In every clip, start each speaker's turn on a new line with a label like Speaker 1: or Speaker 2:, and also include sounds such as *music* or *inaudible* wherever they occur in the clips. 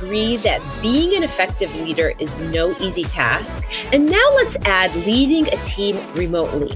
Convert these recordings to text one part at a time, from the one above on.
Speaker 1: agree that being an effective leader is no easy task. And now let's add leading a team remotely.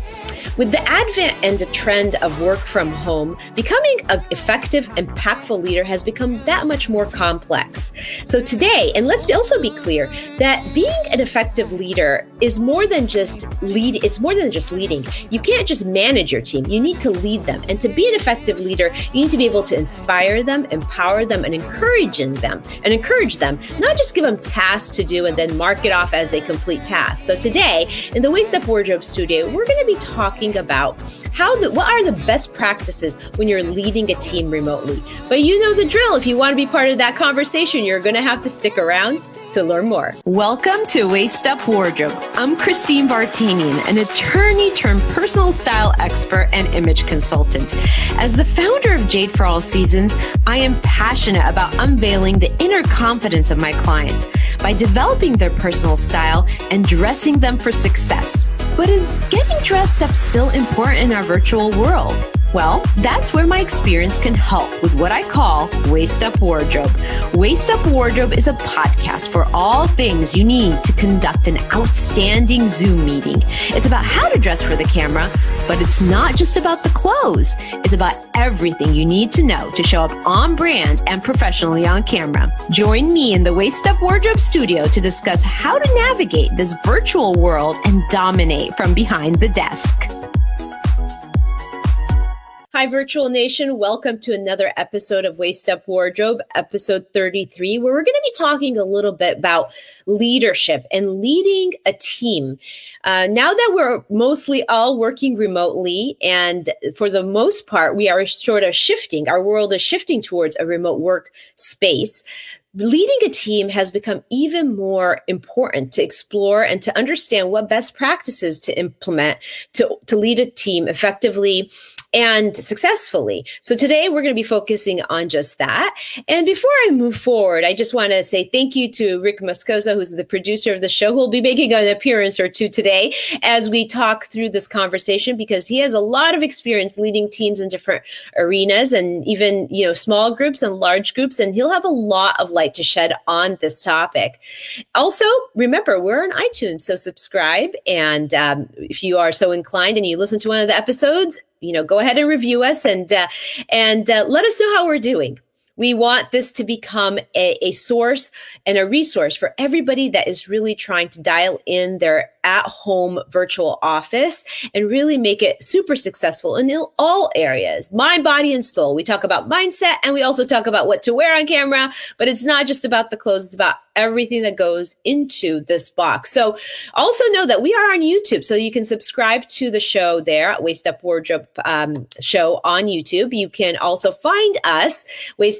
Speaker 1: With the advent and the trend of work from home, becoming an effective, impactful leader has become that much more complex. So today, and let's also be clear that being an effective leader is more than just lead, it's more than just leading. You can't just manage your team, you need to lead them. And to be an effective leader, you need to be able to inspire them, empower them, and encourage them, and encourage them, not just give them tasks to do and then mark it off as they complete tasks. So today, in the Waist Up Wardrobe Studio, we're going to be talking about how the, what are the best practices when you're leading a team remotely. But you know the drill. If you want to be part of that conversation, you're going to have to stick around to learn more. Welcome to Waist Up Wardrobe. I'm Christine Vartanian, an attorney turned personal style expert and image consultant. As the founder of Jade for All Seasons, I am passionate about unveiling the inner confidence of my clients by developing their personal style and dressing them for success. But is getting dressed up still important in our virtual world? Well, that's where my experience can help with what I call Waist Up Wardrobe. Waist Up Wardrobe is a podcast for all things you need to conduct an outstanding Zoom meeting. It's about how to dress for the camera, but it's not just about the clothes. It's about everything you need to know to show up on brand and professionally on camera. Join me in the Waist Up Wardrobe studio to discuss how to navigate this virtual world and dominate from behind the desk. Hi, Virtual Nation. Welcome to another episode of Waist Up Wardrobe, episode 33, where we're going to be talking a little bit about leadership and leading a team. Uh, now that we're mostly all working remotely, and for the most part, we are sort of shifting, our world is shifting towards a remote work space leading a team has become even more important to explore and to understand what best practices to implement to, to lead a team effectively and successfully. So today we're going to be focusing on just that. And before I move forward, I just want to say thank you to Rick Moscoso, who's the producer of the show, who will be making an appearance or two today as we talk through this conversation because he has a lot of experience leading teams in different arenas and even, you know, small groups and large groups. And he'll have a lot of light to shed on this topic. Also, remember, we're on iTunes, so subscribe. And um, if you are so inclined and you listen to one of the episodes, you know, go ahead and review us and uh, and uh, let us know how we're doing. We want this to become a, a source and a resource for everybody that is really trying to dial in their at home virtual office and really make it super successful in all areas mind, body, and soul. We talk about mindset and we also talk about what to wear on camera, but it's not just about the clothes, it's about everything that goes into this box. So also know that we are on YouTube, so you can subscribe to the show there at Waist Up Wardrobe um, show on YouTube. You can also find us,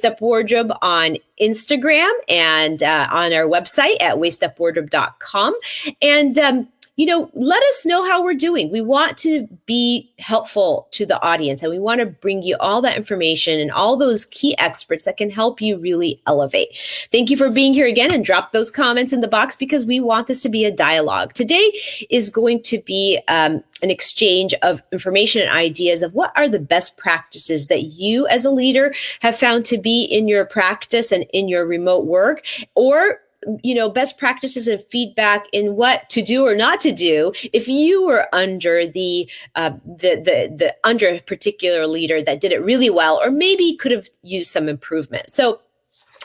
Speaker 1: Up Wardrobe, on Instagram and uh, on our website at waistupwardrobe.com. And um, you know, let us know how we're doing. We want to be helpful to the audience and we want to bring you all that information and all those key experts that can help you really elevate. Thank you for being here again and drop those comments in the box because we want this to be a dialogue. Today is going to be um, an exchange of information and ideas of what are the best practices that you as a leader have found to be in your practice and in your remote work or you know best practices and feedback in what to do or not to do if you were under the uh, the the the under a particular leader that did it really well or maybe could have used some improvement so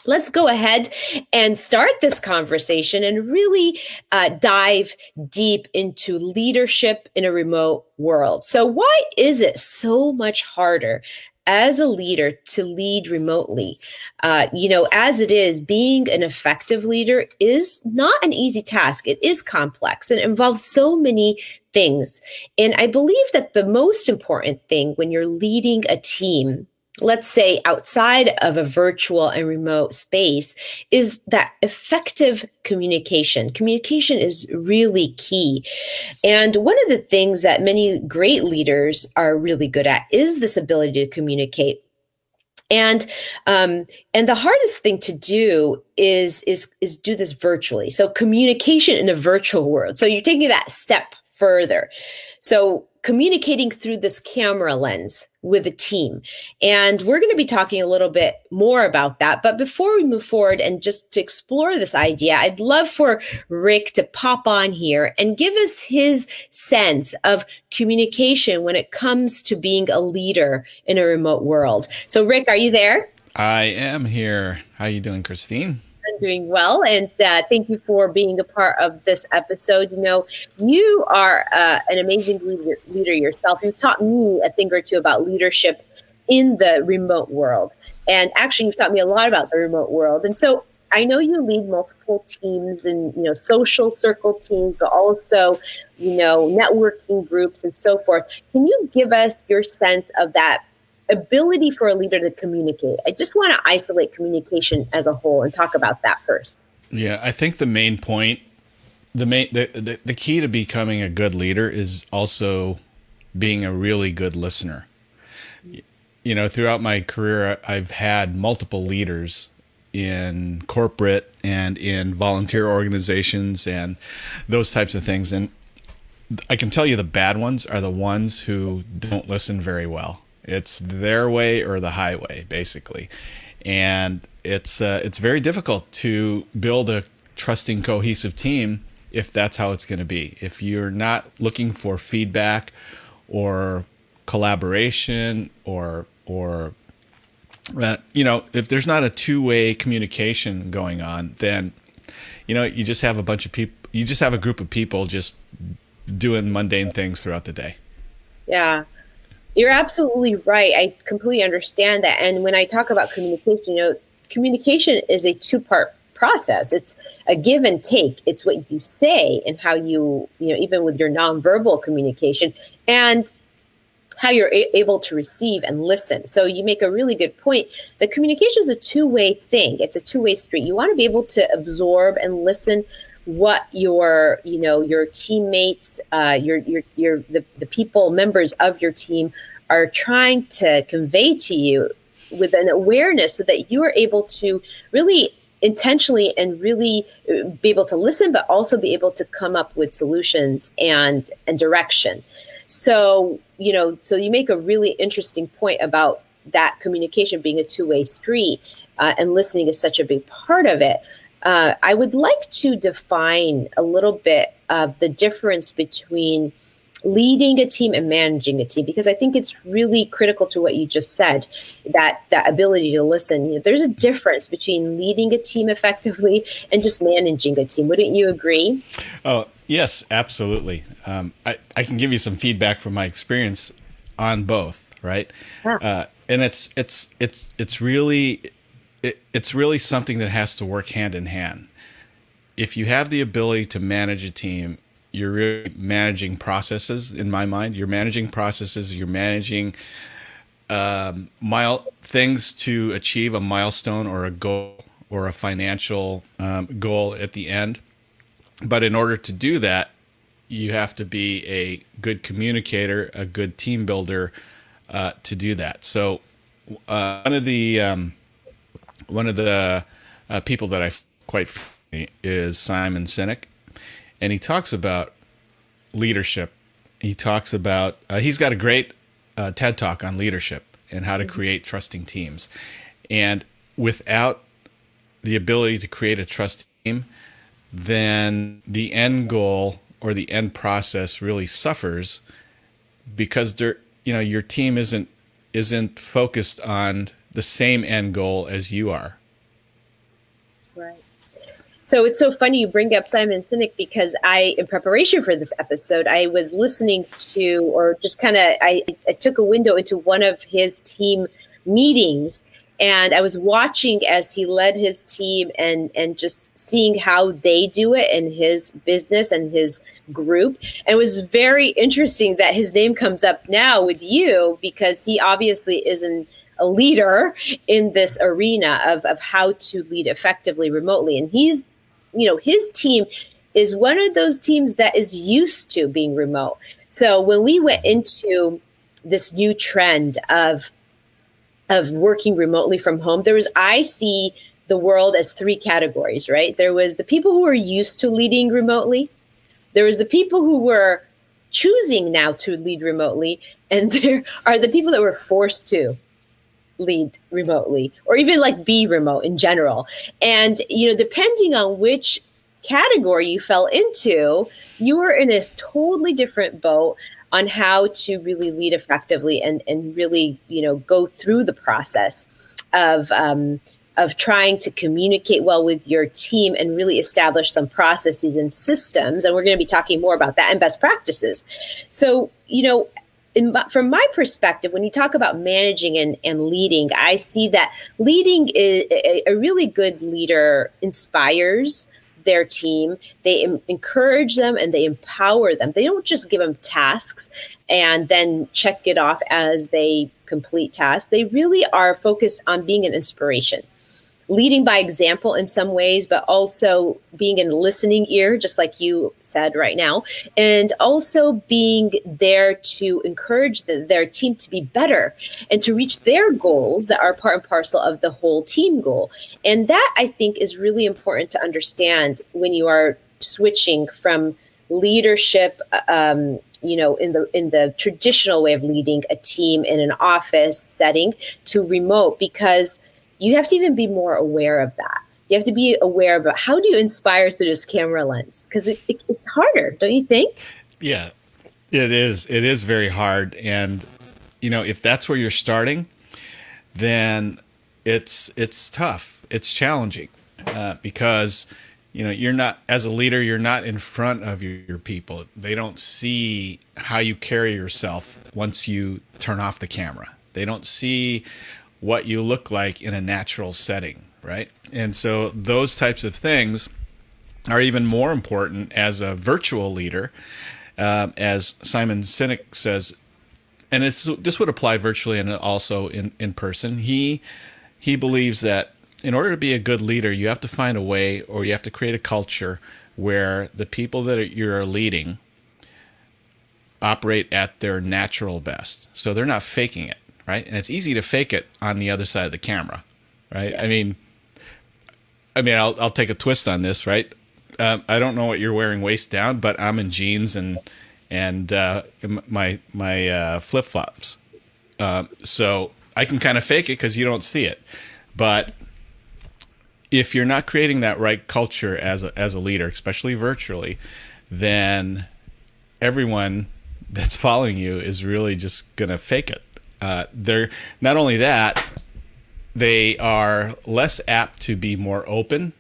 Speaker 1: let's go ahead and start this conversation and really uh, dive deep into leadership in a remote world. So, why is it so much harder as a leader to lead remotely. Uh, you know, as it is, being an effective leader is not an easy task. It is complex and involves so many things. And I believe that the most important thing when you're leading a team let's say outside of a virtual and remote space is that effective communication. Communication is really key. And one of the things that many great leaders are really good at is this ability to communicate. And um, and the hardest thing to do is is is do this virtually. So communication in a virtual world. So you're taking that step further. So communicating through this camera lens with a team. And we're going to be talking a little bit more about that. But before we move forward and just to explore this idea, I'd love for Rick to pop on here and give us his sense of communication when it comes to being a leader in a remote world. So Rick, are you there?
Speaker 2: I am here. How are you doing, Christine?
Speaker 1: Doing well, and uh, thank you for being a part of this episode. You know, you are uh, an amazing leader, leader yourself. You've taught me a thing or two about leadership in the remote world, and actually, you've taught me a lot about the remote world. And so, I know you lead multiple teams and you know social circle teams, but also you know networking groups and so forth. Can you give us your sense of that ability for a leader to communicate. I just want to isolate communication as a whole and talk about that first.
Speaker 2: Yeah, I think the main point, the main the, the, the key to becoming a good leader is also being a really good listener. You know, throughout my career I've had multiple leaders in corporate and in volunteer organizations and those types of things and I can tell you the bad ones are the ones who don't listen very well it's their way or the highway, basically, and it's uh, it's very difficult to build a trusting, cohesive team if that's how it's going to be. If you're not looking for feedback or collaboration or or uh, you know, if there's not a two-way communication going on, then you know you just have a bunch of people. You just have a group of people just doing mundane things throughout the day.
Speaker 1: Yeah. You're absolutely right. I completely understand that. And when I talk about communication, you know, communication is a two part process. It's a give and take. It's what you say and how you, you know, even with your nonverbal communication and how you're a- able to receive and listen. So you make a really good point. The communication is a two way thing. It's a two way street. You want to be able to absorb and listen what your you know your teammates uh, your your your the, the people members of your team are trying to convey to you with an awareness so that you are able to really intentionally and really uh, be able to listen but also be able to come up with solutions and and direction. So you know so you make a really interesting point about that communication being a two-way street uh, and listening is such a big part of it uh, I would like to define a little bit of the difference between leading a team and managing a team because I think it's really critical to what you just said that that ability to listen. You know, there's a difference between leading a team effectively and just managing a team. Wouldn't you agree?
Speaker 2: Oh yes, absolutely. Um, I I can give you some feedback from my experience on both. Right, yeah. uh, and it's it's it's it's really it, it's really something that has to work hand in hand. If you have the ability to manage a team, you're really managing processes. In my mind, you're managing processes. You're managing um, mile things to achieve a milestone or a goal or a financial um, goal at the end. But in order to do that, you have to be a good communicator, a good team builder uh, to do that. So, uh, one of the um, one of the uh, people that I quite is Simon Sinek, and he talks about leadership. He talks about uh, he's got a great uh, TED talk on leadership and how to mm-hmm. create trusting teams, and without the ability to create a trust team, then the end goal or the end process really suffers because there you know your team isn't isn't focused on the same end goal as you are.
Speaker 1: Right. So it's so funny you bring up Simon Sinek because I, in preparation for this episode, I was listening to, or just kind of, I, I took a window into one of his team meetings and I was watching as he led his team and and just seeing how they do it in his business and his group. And it was very interesting that his name comes up now with you because he obviously isn't a leader in this arena of, of how to lead effectively remotely. And he's, you know, his team is one of those teams that is used to being remote. So when we went into this new trend of of working remotely from home, there was I see the world as three categories, right? There was the people who were used to leading remotely. There was the people who were choosing now to lead remotely, and *laughs* there are the people that were forced to lead remotely or even like be remote in general. And, you know, depending on which category you fell into, you were in a totally different boat on how to really lead effectively and, and really, you know, go through the process of, um, of trying to communicate well with your team and really establish some processes and systems. And we're going to be talking more about that and best practices. So, you know, in, from my perspective, when you talk about managing and, and leading, I see that leading is a, a really good leader inspires their team. They em- encourage them and they empower them. They don't just give them tasks and then check it off as they complete tasks. They really are focused on being an inspiration leading by example in some ways, but also being a listening ear, just like you said right now, and also being there to encourage the, their team to be better and to reach their goals that are part and parcel of the whole team goal. And that I think is really important to understand when you are switching from leadership um, you know in the in the traditional way of leading a team in an office setting to remote because you have to even be more aware of that. You have to be aware of how do you inspire through this camera lens because it, it, it's harder, don't you think?
Speaker 2: Yeah, it is. It is very hard, and you know if that's where you're starting, then it's it's tough. It's challenging uh, because you know you're not as a leader you're not in front of your, your, people they don't see how you carry yourself once you turn off the camera they don't see what you look like in a natural setting, right? And so those types of things are even more important as a virtual leader, uh, as Simon Sinek says, and this would apply virtually and also in, in person. He he believes that in order to be a good leader, you have to find a way or you have to create a culture where the people that you're leading operate at their natural best. So they're not faking it right? And it's easy to fake it on the other side of the camera, right? Yeah. I mean, I mean, I'll I'll take a twist on this, right? Um, I don't know what you're wearing waist down, but I'm in jeans and and uh, my my uh, flip flops, uh, so I can kind of fake it because you don't see it. But if you're not creating that right culture as a, as a leader, especially virtually, then everyone that's following you is really just gonna fake it uh, they're not only that, they are less apt to be more open.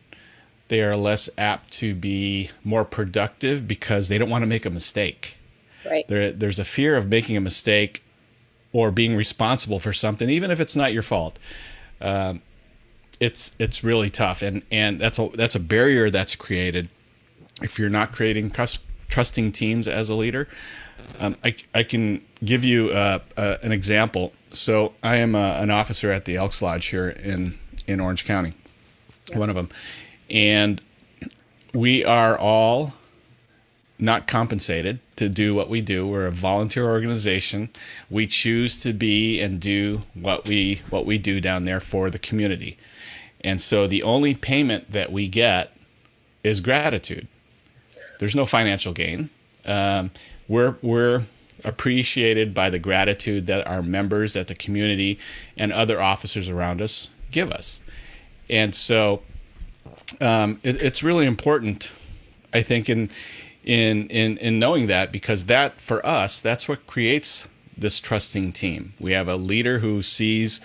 Speaker 2: They are less apt to be more productive because they don't want to make a mistake.
Speaker 1: Right.
Speaker 2: There, there's a fear of making a mistake or being responsible for something, even if it's not your fault. Um, it's it's really tough, and and that's a that's a barrier that's created if you're not creating cus- trusting teams as a leader. Um, I, I can give you uh, uh, an example. So I am uh, an officer at the Elks Lodge here in, in Orange County, yeah. one of them. And we are all not compensated to do what we do. We're a volunteer organization. We choose to be and do what we what we do down there for the community. And so the only payment that we get is gratitude. There's no financial gain. Um, we're we're appreciated by the gratitude that our members at the community and other officers around us give us. And so um, it, it's really important, I think, in in in in knowing that because that for us that's what creates this trusting team. We have a leader who sees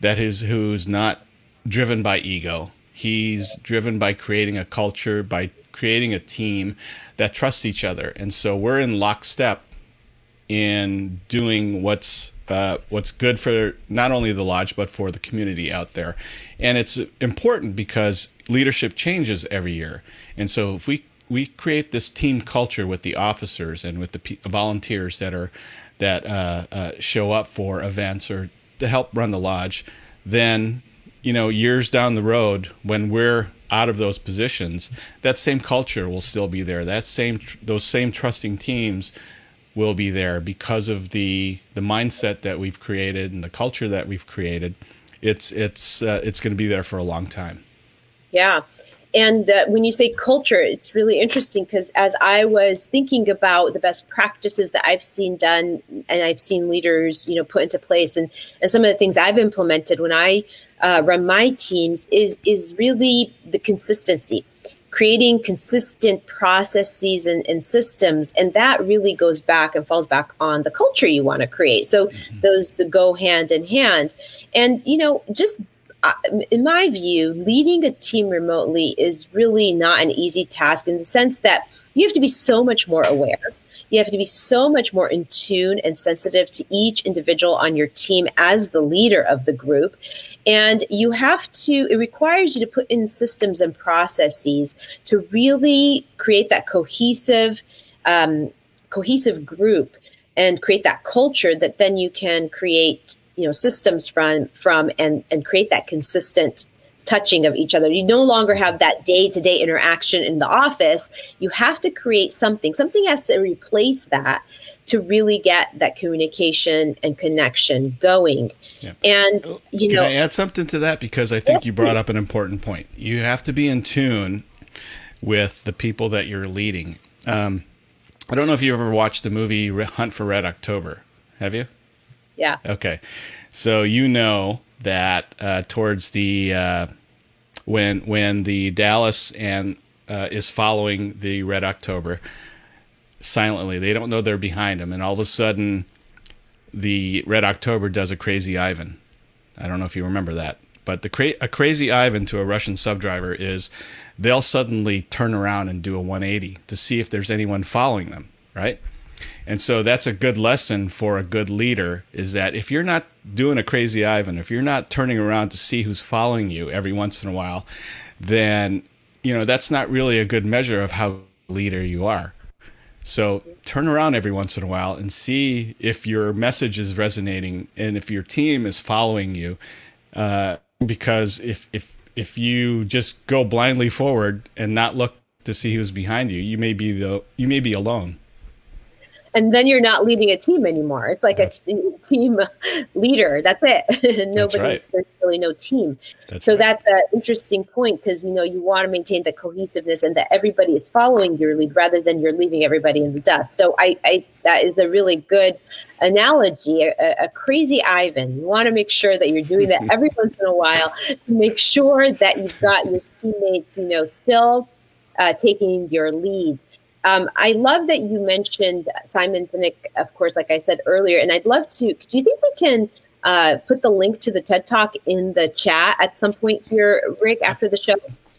Speaker 2: that is who's not driven by ego. He's driven by creating a culture, by creating a team that trusts each other. And so we're in lockstep in doing what's uh, what's good for not only the lodge but for the community out there. And it's important because leadership changes every year. And so if we we create this team culture with the officers and with the p- volunteers that are that uh, uh, show up for events or to help run the lodge, then you know years down the road when we're out of those positions, that same culture will still be there. That same those same trusting teams will be there because of the the mindset that we've created and the culture that we've created. It's it's uh, it's going to be there for a long time.
Speaker 1: Yeah, And uh, when you say culture, it's really interesting because as I was thinking about the best practices that I've seen done and I've seen leaders, you know, put into place and, and some of the things I've implemented when I uh, run my teams is, is really the consistency creating consistent processes and, and, systems. And that really goes back and falls back on the culture you want to create. So mm-hmm. those go hand in hand. And you know just in my view, leading a team remotely is really not an easy task in the sense that you have to be so much more aware. You have to be so much more in tune and sensitive to each individual on your team as the leader of the group. And you have to, it requires you to put in systems and processes to really create that cohesive, um, cohesive group and create that culture that then you can create you know systems from from and and create that consistent touching of each other. You no longer have that day to day interaction in the office. You have to create something. Something has to replace that to really get that communication and connection going. Yeah. And you
Speaker 2: can
Speaker 1: know,
Speaker 2: I add something to that because I think yes, you brought up an important point. You have to be in tune with the people that you're leading. Um, I don't know if you ever watched the movie Hunt for Red October. Have you?
Speaker 1: Yeah.
Speaker 2: Okay. So you know that uh, towards the uh, when when the Dallas and uh, is following the Red October silently, they don't know they're behind them, and all of a sudden, the Red October does a crazy Ivan. I don't know if you remember that, but the cra- a crazy Ivan to a Russian subdriver is they'll suddenly turn around and do a 180 to see if there's anyone following them, right? And so that's a good lesson for a good leader is that if you're not doing a crazy Ivan, if you're not turning around to see who's following you every once in a while, then you know that's not really a good measure of how leader you are. So turn around every once in a while and see if your message is resonating and if your team is following you. Uh, because if if if you just go blindly forward and not look to see who's behind you, you may be the you may be alone
Speaker 1: and then you're not leading a team anymore. It's like a team leader. That's it. *laughs* Nobody, right. there's really no team. That's so right. that's an interesting point because you know you want to maintain the cohesiveness and that everybody is following your lead rather than you're leaving everybody in the dust. So I, I that is a really good analogy. A, a crazy Ivan. You want to make sure that you're doing that *laughs* every once in a while to make sure that you've got your teammates, you know, still uh, taking your lead um, I love that you mentioned Simon Sinek, of course, like I said earlier, and I'd love to. Do you think we can uh, put the link to the TED Talk in the chat at some point here, Rick, after the show?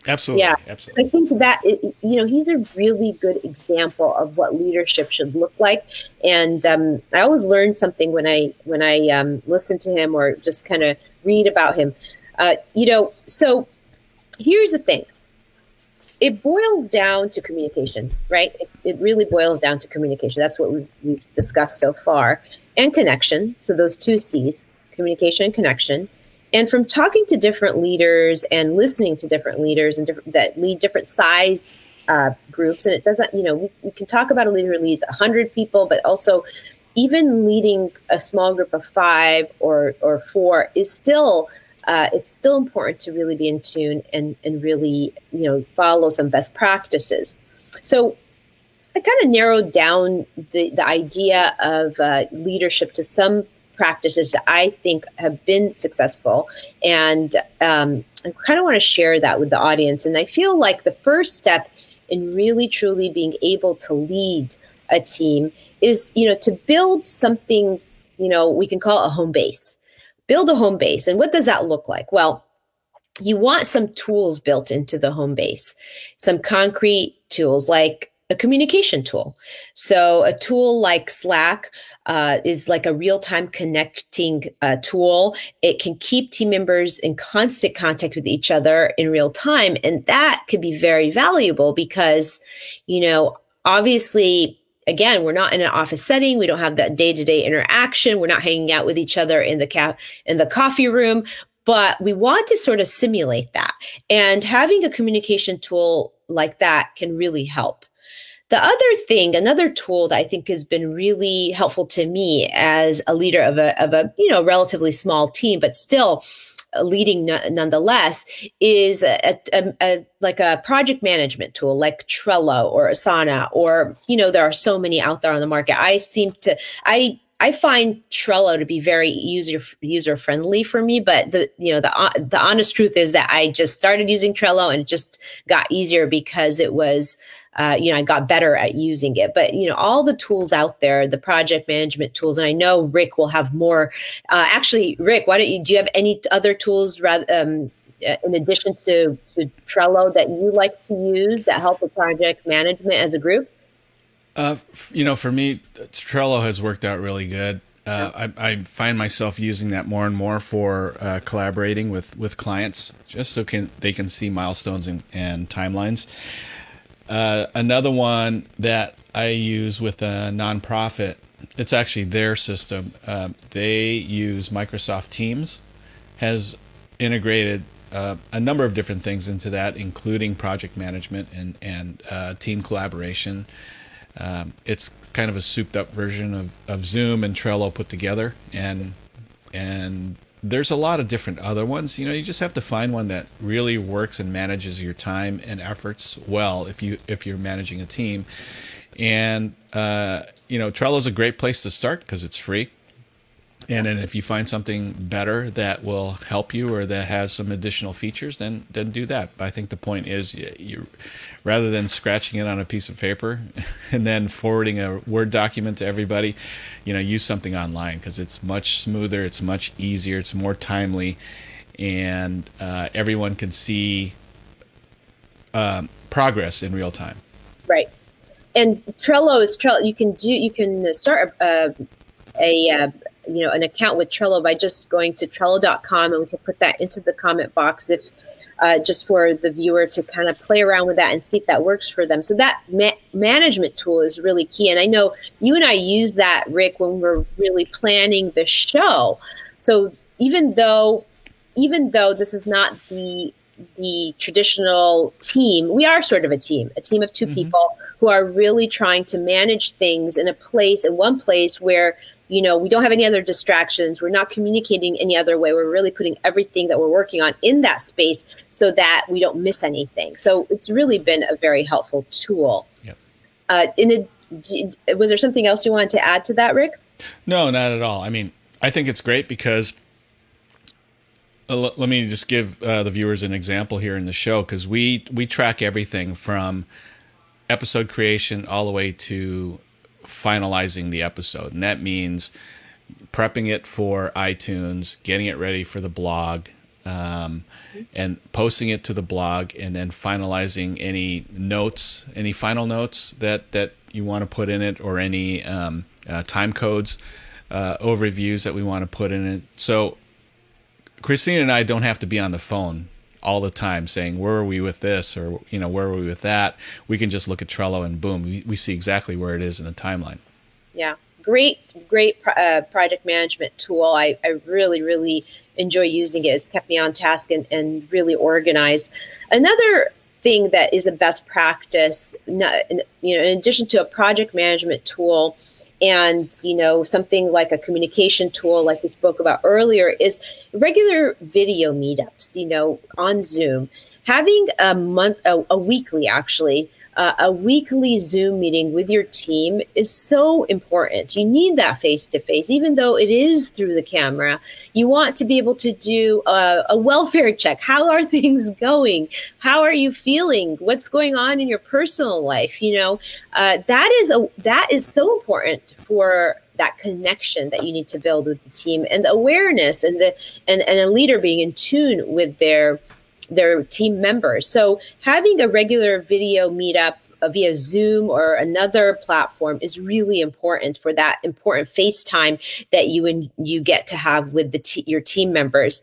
Speaker 2: Absolutely.
Speaker 1: Yeah.
Speaker 2: Absolutely.
Speaker 1: I think that, you know, he's a really good example of what leadership should look like. And um, I always learn something when I, when I um, listen to him or just kind of read about him. Uh, you know, so here's the thing it boils down to communication, right? It, it really boils down to communication. That's what we've, we've, discussed so far, and connection. So those two C's, communication and connection. And from talking to different leaders and listening to different leaders and different, that lead different size uh, groups, and it doesn't, you know, we, we can talk about a leader who leads 100 people, but also even leading a small group of five or or four is still uh, it's still important to really be in tune and, and really, you know, follow some best practices. So I kind of narrowed down the, the idea of uh, leadership to some practices that I think have been successful. And um, I kind of want to share that with the audience. And I feel like the first step in really truly being able to lead a team is, you know, to build something, you know, we can call a home base build a home base. And what does that look like? Well, you want some tools built into the home base, some concrete tools like a communication tool. So, a tool like Slack uh, is like a real time connecting uh, tool. It can keep team members in constant contact with each other in real time. And that could be very valuable because, you know, obviously again, we're not in an office setting. We don't have that day to day interaction. We're not hanging out with each other in the cap in the coffee room, but we want to sort of simulate that. And having a communication tool like that can really help. The other thing, another tool that I think has been really helpful to me as a leader of a, of a you know relatively small team, but still leading nonetheless is a, a, a, like a project management tool like Trello or Asana or you know there are so many out there on the market. I seem to I I find Trello to be very user user friendly for me, but the you know the uh, the honest truth is that I just started using Trello and it just got easier because it was uh, you know, I got better at using it. But you know, all the tools out there, the project management tools, and I know Rick will have more. Uh, actually, Rick, why don't you? Do you have any other tools rather? Um, uh, in addition to, to Trello that you like to use that help with project management as a group?
Speaker 2: Uh, you know, for me, Trello has worked out really good. Uh, I, I, find myself using that more and more for uh, collaborating with, with clients, just so can they can see milestones and, and timelines. Uh, another one that I use with a nonprofit, it's actually their system. Uh, they use Microsoft Teams, has integrated uh, a number of different things into that, including project management and and uh, team collaboration. Um, it's kind of a souped up version of, of Zoom and Trello put together, and and there's a lot of different other ones. You know, you just have to find one that really works and manages your time and efforts well. If you if you're managing a team, and uh, you know, Trello is a great place to start because it's free. And then if you find something better that will help you or that has some additional features, then then do that. But I think the point is you, you rather than scratching it on a piece of paper *laughs* and then forwarding a Word document to everybody, you know, use something online because it's much smoother, it's much easier, it's more timely, and uh, everyone can see um, progress in real time.
Speaker 1: Right. And Trello is Trello. You can do. You can start a, a, a you know an account with Trello by just going to Trello.com, and we can put that into the comment box if uh, just for the viewer to kind of play around with that and see if that works for them. So that ma- management tool is really key, and I know you and I use that, Rick, when we're really planning the show. So even though even though this is not the the traditional team, we are sort of a team, a team of 2 mm-hmm. people who are really trying to manage things in a place, in one place where you know we don't have any other distractions. We're not communicating any other way. We're really putting everything that we're working on in that space so that we don't miss anything. So it's really been a very helpful tool. Yep. uh, in a, was there something else you wanted to add to that rick?
Speaker 2: No not at all. I mean i think it's great because uh, let me just give uh, the viewers an example here in the show because we we track everything from episode creation all the way to finalizing the episode. And that means prepping it for iTunes, getting it ready for the blog, um, and posting it to the blog, and then finalizing any notes, any final notes that, that you want to put in it, or any um, uh, time codes, uh, overviews that we want to put in it. So Christina and I don't have to be on the phone all the time saying where are we with this? or you know where are we with that? We can just look at trello and boom we, we see exactly where it is in the timeline.
Speaker 1: Yeah. Great great uh, project management tool. I, I really really enjoy using it. It's kept me on task and, and really organized. Another thing that is a best practice you know in addition to a project management tool and you know something like a communication tool like we spoke about earlier is regular video meetups you know on zoom. Having a month a, a weekly actually uh, a weekly Zoom meeting with your team is so important. You need that face to face, even though it is through the camera. You want to be able to do a, a welfare check. How are *laughs* things going? How are you feeling? What's going on in your personal life? You know, uh, that is a that is so important for that connection that you need to build with the team and the awareness and the and, and a leader being in tune with their their team members. So having a regular video meetup via Zoom or another platform is really important for that important FaceTime that you and you get to have with the t- your team members.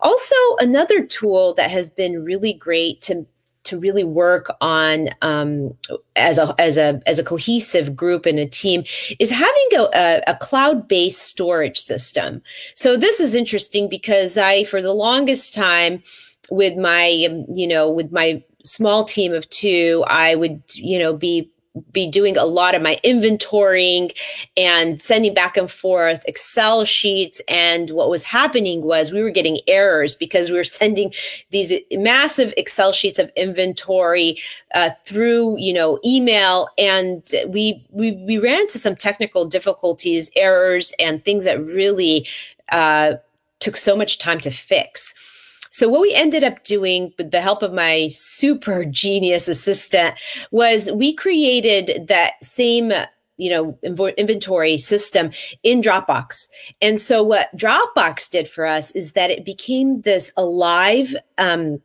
Speaker 1: Also, another tool that has been really great to to really work on um, as a as a as a cohesive group and a team is having a, a, a cloud based storage system. So this is interesting because I, for the longest time, with my um, you know with my small team of two i would you know be be doing a lot of my inventorying and sending back and forth Excel sheets. And what was happening was we were getting errors because we were sending these massive Excel sheets of inventory uh, through, you know, email, and we we we ran into some technical difficulties, errors, and things that really uh, took so much time to fix. So what we ended up doing with the help of my super genius assistant was we created that same you know inventory system in dropbox. And so what dropbox did for us is that it became this alive um,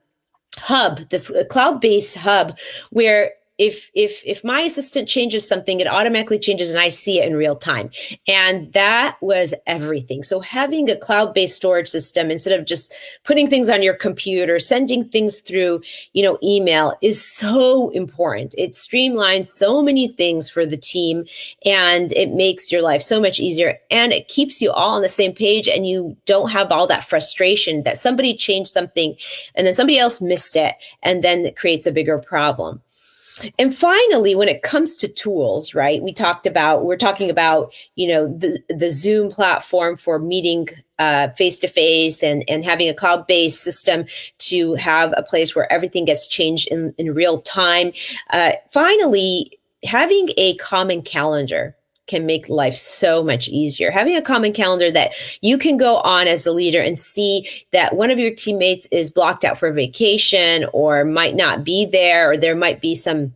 Speaker 1: hub this cloud-based hub where if if if my assistant changes something it automatically changes and i see it in real time. And that was everything. So having a cloud-based storage system instead of just putting things on your computer sending things through you know email is so important. It streamlines so many things for the team and it makes your life so much easier and it keeps you all on the same page and you don't have all that frustration that somebody changed something and then somebody else missed it and then it creates a bigger problem and finally when it comes to tools right we talked about we're talking about you know the the zoom platform for meeting face to face and and having a cloud based system to have a place where everything gets changed in in real time. Uh, finally having a common calendar can make life so much easier. Having a common calendar that you can go on as the leader and see that one of your teammates is blocked out for vacation or might not be there, or there might be some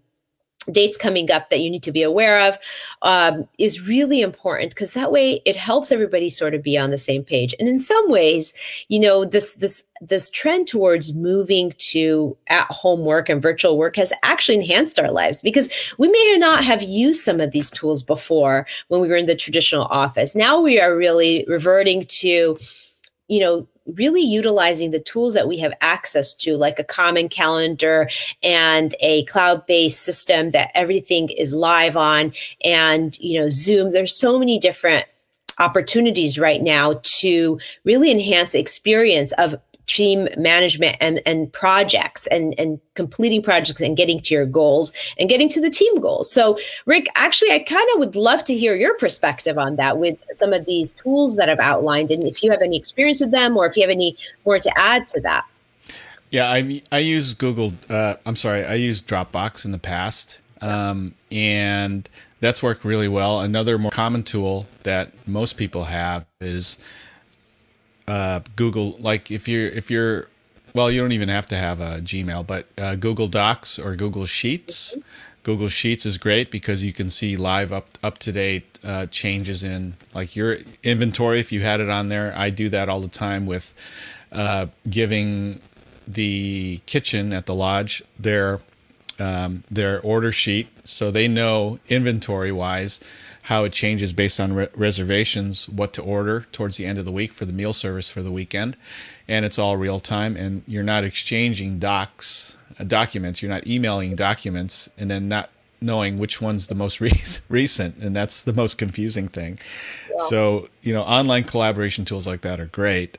Speaker 1: dates coming up that you need to be aware of um, is really important because that way it helps everybody sort of be on the same page and in some ways you know this this this trend towards moving to at home work and virtual work has actually enhanced our lives because we may not have used some of these tools before when we were in the traditional office now we are really reverting to you know really utilizing the tools that we have access to, like a common calendar and a cloud based system that everything is live on, and you know, Zoom. There's so many different opportunities right now to really enhance the experience of team management and and projects and and completing projects and getting to your goals and getting to the team goals. So rick actually i kind of would love to hear your perspective on that with some of these tools that i've outlined and if you have any experience with them or if you have any more to add to that.
Speaker 2: Yeah i i use google uh, i'm sorry i used dropbox in the past um, and that's worked really well. Another more common tool that most people have is uh, Google, like if you're if you're well, you don't even have to have a Gmail, but uh, Google Docs or Google Sheets. Google Sheets is great because you can see live up up to date uh, changes in like your inventory if you had it on there. I do that all the time with uh, giving the kitchen at the lodge their um, their order sheet so they know inventory wise how it changes based on re- reservations, what to order towards the end of the week for the meal service for the weekend, and it's all real time. And you're not exchanging docs, uh, documents. You're not emailing documents, and then not knowing which one's the most *laughs* re- recent, and that's the most confusing thing. Yeah. So you know, online collaboration tools like that are great.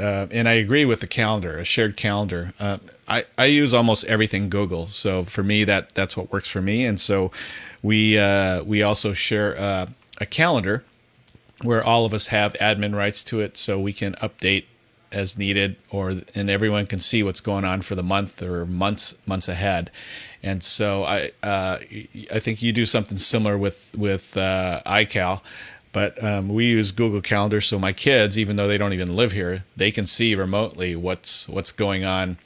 Speaker 2: Uh, and I agree with the calendar, a shared calendar. Uh, I, I use almost everything Google, so for me that that's what works for me. And so we uh, we also share uh, a calendar where all of us have admin rights to it, so we can update as needed, or and everyone can see what's going on for the month or months months ahead. And so I uh, I think you do something similar with with uh, iCal. But um, we use Google Calendar, so my kids, even though they don't even live here, they can see remotely what's what's going on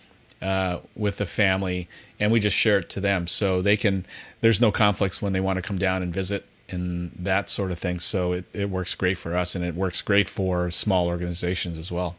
Speaker 2: uh, with the family, and we just share it to them so they can. There's no conflicts when they want to come down and visit and that sort of thing. So it, it works great for us, and it works great for small organizations as well.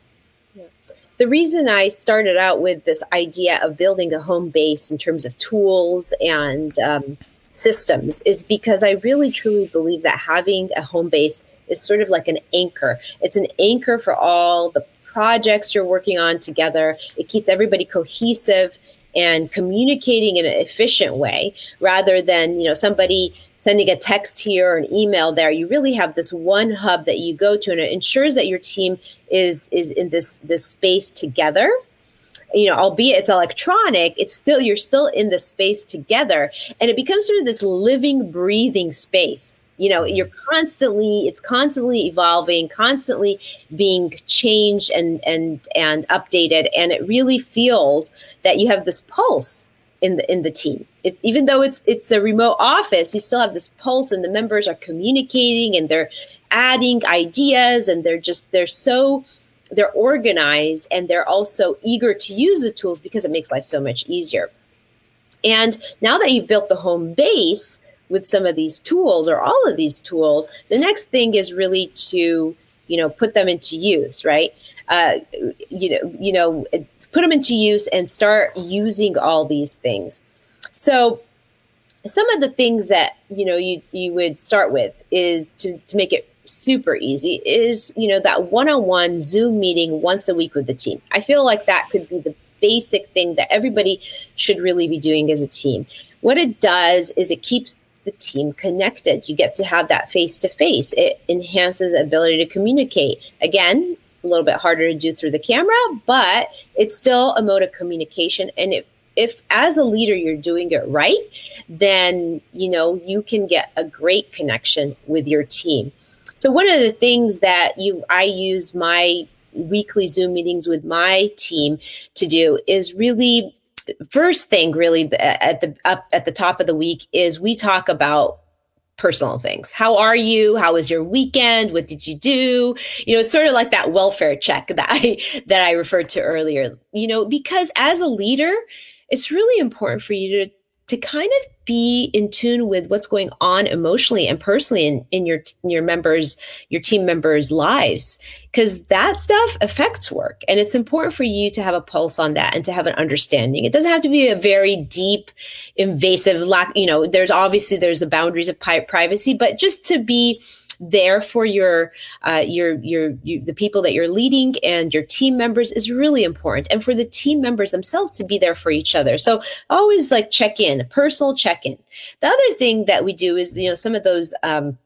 Speaker 1: The reason I started out with this idea of building a home base in terms of tools and um, systems is because I really truly believe that having a home base is sort of like an anchor. It's an anchor for all the projects you're working on together. It keeps everybody cohesive and communicating in an efficient way rather than, you know, somebody sending a text here or an email there. You really have this one hub that you go to and it ensures that your team is is in this this space together you know albeit it's electronic it's still you're still in the space together and it becomes sort of this living breathing space you know you're constantly it's constantly evolving constantly being changed and and and updated. And it really feels that you have this pulse in the in the team. It's even though it's it's a remote office you still have this pulse and the members are communicating and they're adding ideas and they're just they're so they're organized and they're also eager to use the tools because it makes life so much easier. And now that you've built the home base with some of these tools or all of these tools, the next thing is really to, you know, put them into use, right? Uh, you know, you know, put them into use and start using all these things. So some of the things that you know you you would start with is to to make it super easy is you know that one-on-one zoom meeting once a week with the team i feel like that could be the basic thing that everybody should really be doing as a team what it does is it keeps the team connected. You get to have that face to face. It enhances ability to communicate. Again, a little bit harder to do through the camera, but it's still a mode of communication. And if if as a leader you're doing it right, then you know you can get a great connection with your team. So one of the things that you I use my weekly Zoom meetings with my team to do is really first thing really at the up at the top of the week is we talk about personal things. How are you? How was your weekend? What did you do? You know, it's sort of like that welfare check that I that I referred to earlier. You know, because as a leader, it's really important for you to to kind of be in tune with what's going on emotionally and personally in, in your in your members your team members lives because that stuff affects work and it's important for you to have a pulse on that and to have an understanding. It doesn't have to be a very deep invasive lack you know there's obviously there's the boundaries of privacy but just to be there for your uh, your your you, the people that you're leading and your team members is really important and for the team members themselves to be there for each other. So always like check in personal check in the other thing that we do is you know some of those um,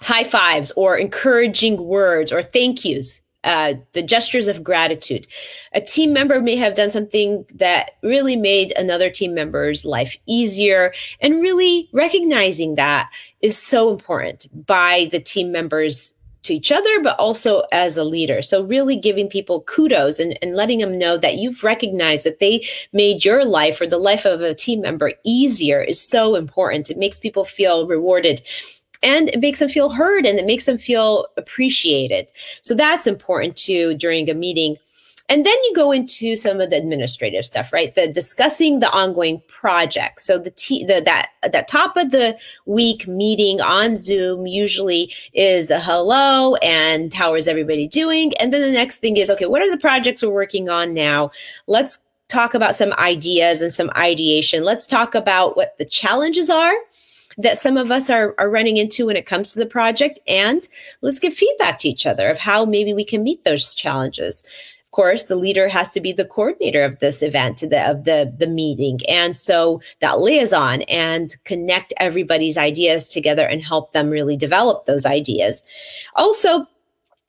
Speaker 1: high fives or encouraging words or thank yous uh, the gestures of gratitude. A team member may have done something that really made another team member's life easier, and really recognizing that is so important by the team members to each other, but also as a leader. So, really giving people kudos and, and letting them know that you've recognized that they made your life or the life of a team member easier is so important. It makes people feel rewarded and it makes them feel heard and it makes them feel appreciated. So that's important too during a meeting. And then you go into some of the administrative stuff, right? The discussing the ongoing project. So the, t- the that that top of the week meeting on Zoom usually is a hello and how is everybody doing? And then the next thing is okay, what are the projects we're working on now? Let's talk about some ideas and some ideation. Let's talk about what the challenges are that some of us are, are running into when it comes to the project. And let's give feedback to each other of how maybe we can meet those challenges. Of course, the leader has to be the coordinator of this event, the, of the, the meeting. And so that liaison and connect everybody's ideas together and help them really develop those ideas. Also,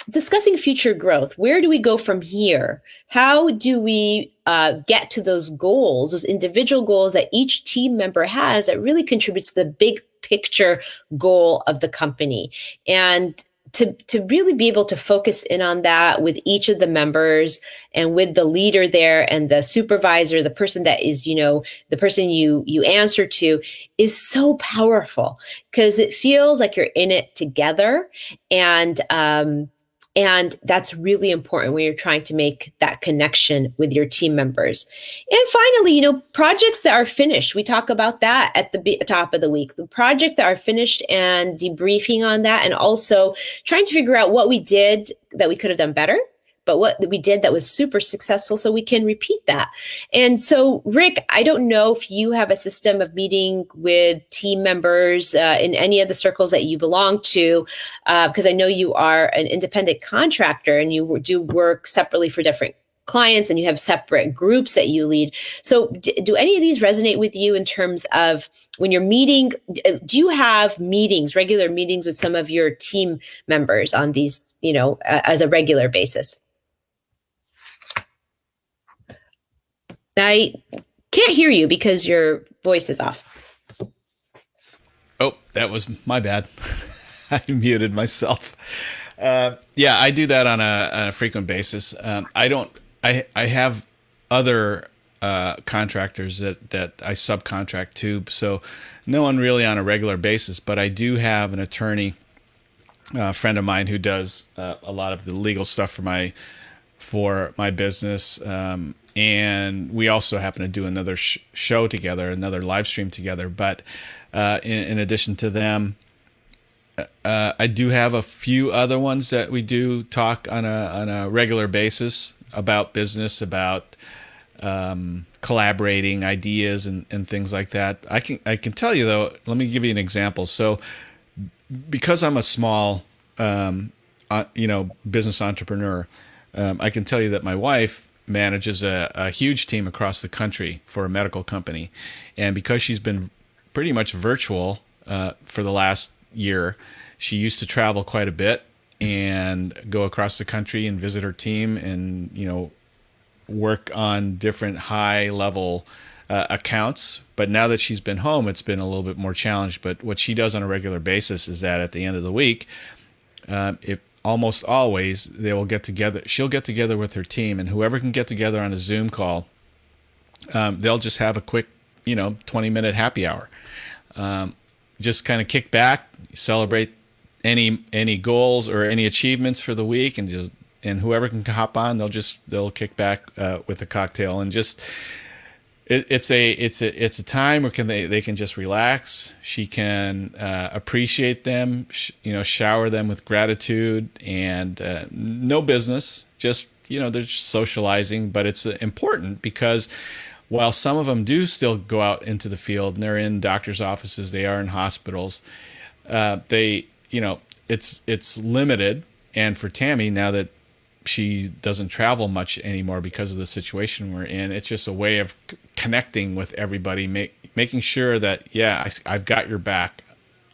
Speaker 1: discussing future growth where do we go from here? How do we uh, get to those goals those individual goals that each team member has that really contributes to the big picture goal of the company? And to, to really be able to focus in on that with each of the members and with the leader there and the supervisor the person that is you know the person you you answer to is so powerful because it feels like you're in it together. And um and that's really important when you're trying to make that connection with your team members. And finally, you know, projects that are finished. We talk about that at the top of the week. The project that are finished and debriefing on that, and also trying to figure out what we did that we could have done better but what we did that was super successful so we can repeat that. And so, Rick, I don't know if you have a system of meeting with team members uh, in any of the circles that you belong to, because uh, I know you are an independent contractor and you do work separately for different clients and you have separate groups that you lead. So, d- do any of these resonate with you in terms of when you're meeting? Do you have meetings, regular meetings with some of your team members on these, you know, uh, as a regular basis? I can't hear you because your voice is off.
Speaker 2: Oh, that was my bad. *laughs* I muted myself. Uh, yeah, I do that on a, on a frequent basis. Um, I don't. I I have other uh, contractors that that I subcontract to, so no one really on a regular basis. But I do have an attorney, a friend of mine, who does uh, a lot of the legal stuff for my for my business. Um, and we also happen to do another sh- show together, another live stream together. But uh, in, in, addition to them, uh, I do have a few other ones that we do talk on a on a regular basis about business, about um, collaborating ideas and, and things like that. I can I can tell you though. Let me give you an example. So because I'm a small, um, uh, you know, business entrepreneur, um, I can tell you that my wife manages a, a huge team across the country for a medical company, and because she's been pretty much virtual uh, for the last year, she used to travel quite a bit and go across the country and visit her team and you know work on different high level uh, accounts. But now that she's been home, it's been a little bit more challenged. But what she does on a regular basis is that at the end of the week, uh, if almost always they will get together, she'll get together with her team, and whoever can get together on a Zoom call, um, they'll just have a quick, you know, 20 minute happy hour. Um, just kind of kick back, celebrate any any goals or any achievements for the week, and just and whoever can hop on, they'll just they'll kick back uh, with a cocktail and just. It, it's a it's a it's a time where can they, they can just relax. She can uh, appreciate them, sh- you know, shower them with gratitude and uh, no business. Just you know, they're socializing, but it's uh, important because while some of them do still go out into the field and they're in doctors' offices, they are in hospitals. Uh, they, you know, it's it's limited. And for Tammy, now that she doesn't travel much anymore because of the situation we're in. It's just a way of c- connecting with everybody, make, making sure that yeah, I, I've got your back.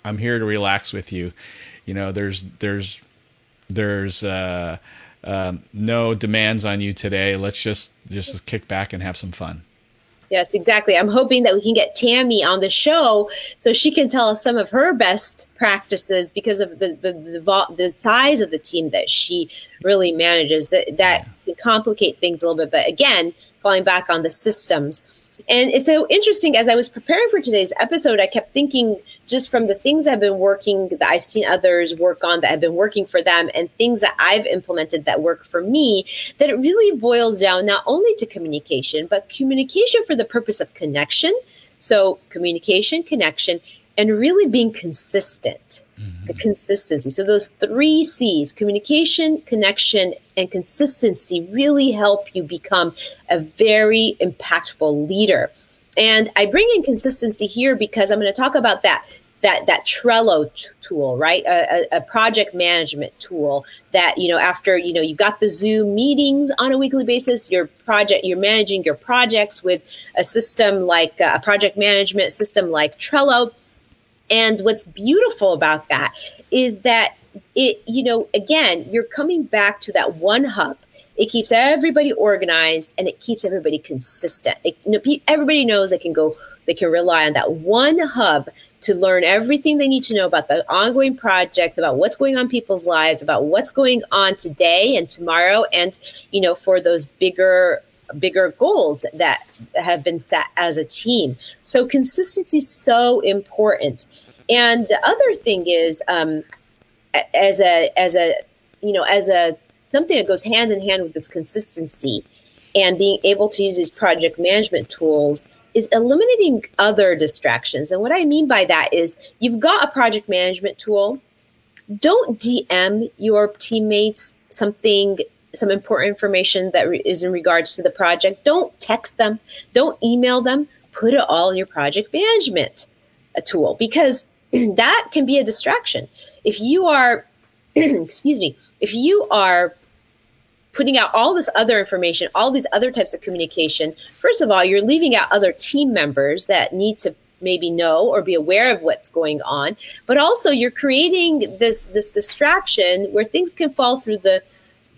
Speaker 2: I'm here to relax with you. You know, there's there's there's uh, um, no demands on you today. Let's just just kick back and have some fun.
Speaker 1: Yes, exactly. I'm hoping that we can get Tammy on the show so she can tell us some of her best practices because of the the the, the size of the team that she really manages. That that can complicate things a little bit. But again, falling back on the systems and it's so interesting as I was preparing for today's episode, I kept thinking just from the things I've been working that I've seen others work on that have been working for them and things that I've implemented that work for me, that it really boils down not only to communication, but communication for the purpose of connection. So communication, connection, and really being consistent the consistency. So those three C's, communication, connection, and consistency really help you become a very impactful leader. And I bring in consistency here because I'm going to talk about that that that Trello t- tool, right? A, a, a, project management tool that you know after you know you've got the Zoom meetings on a weekly basis. Your project, you're managing your projects with a system like uh, a project management system like Trello and what's beautiful about that is that it, you know, again, you're coming back to that one hub. It keeps everybody organized and it keeps everybody consistent. It, you know, everybody knows they can go, they can rely on that one hub to learn everything they need to know about the ongoing projects, about what's going on people's lives, about what's going on today and tomorrow, and you know, for those bigger bigger goals that have been set as a team. So consistency is so important. And the other thing is, um, as a as a you know as a something that goes hand in hand with this consistency and being able to use these project management tools is eliminating other distractions. And what I mean by that is you've got a project management tool. Don't DM your teammates something some important information that re- is in regards to the project. Don't text them, don't email them. Put it all in your project management a tool because *clears throat* that can be a distraction. If you are, *clears throat* excuse me, if you are putting out all this other information, all these other types of communication, first of all, you're leaving out other team members that need to maybe know or be aware of what's going on but also you're creating this this distraction where things can fall through the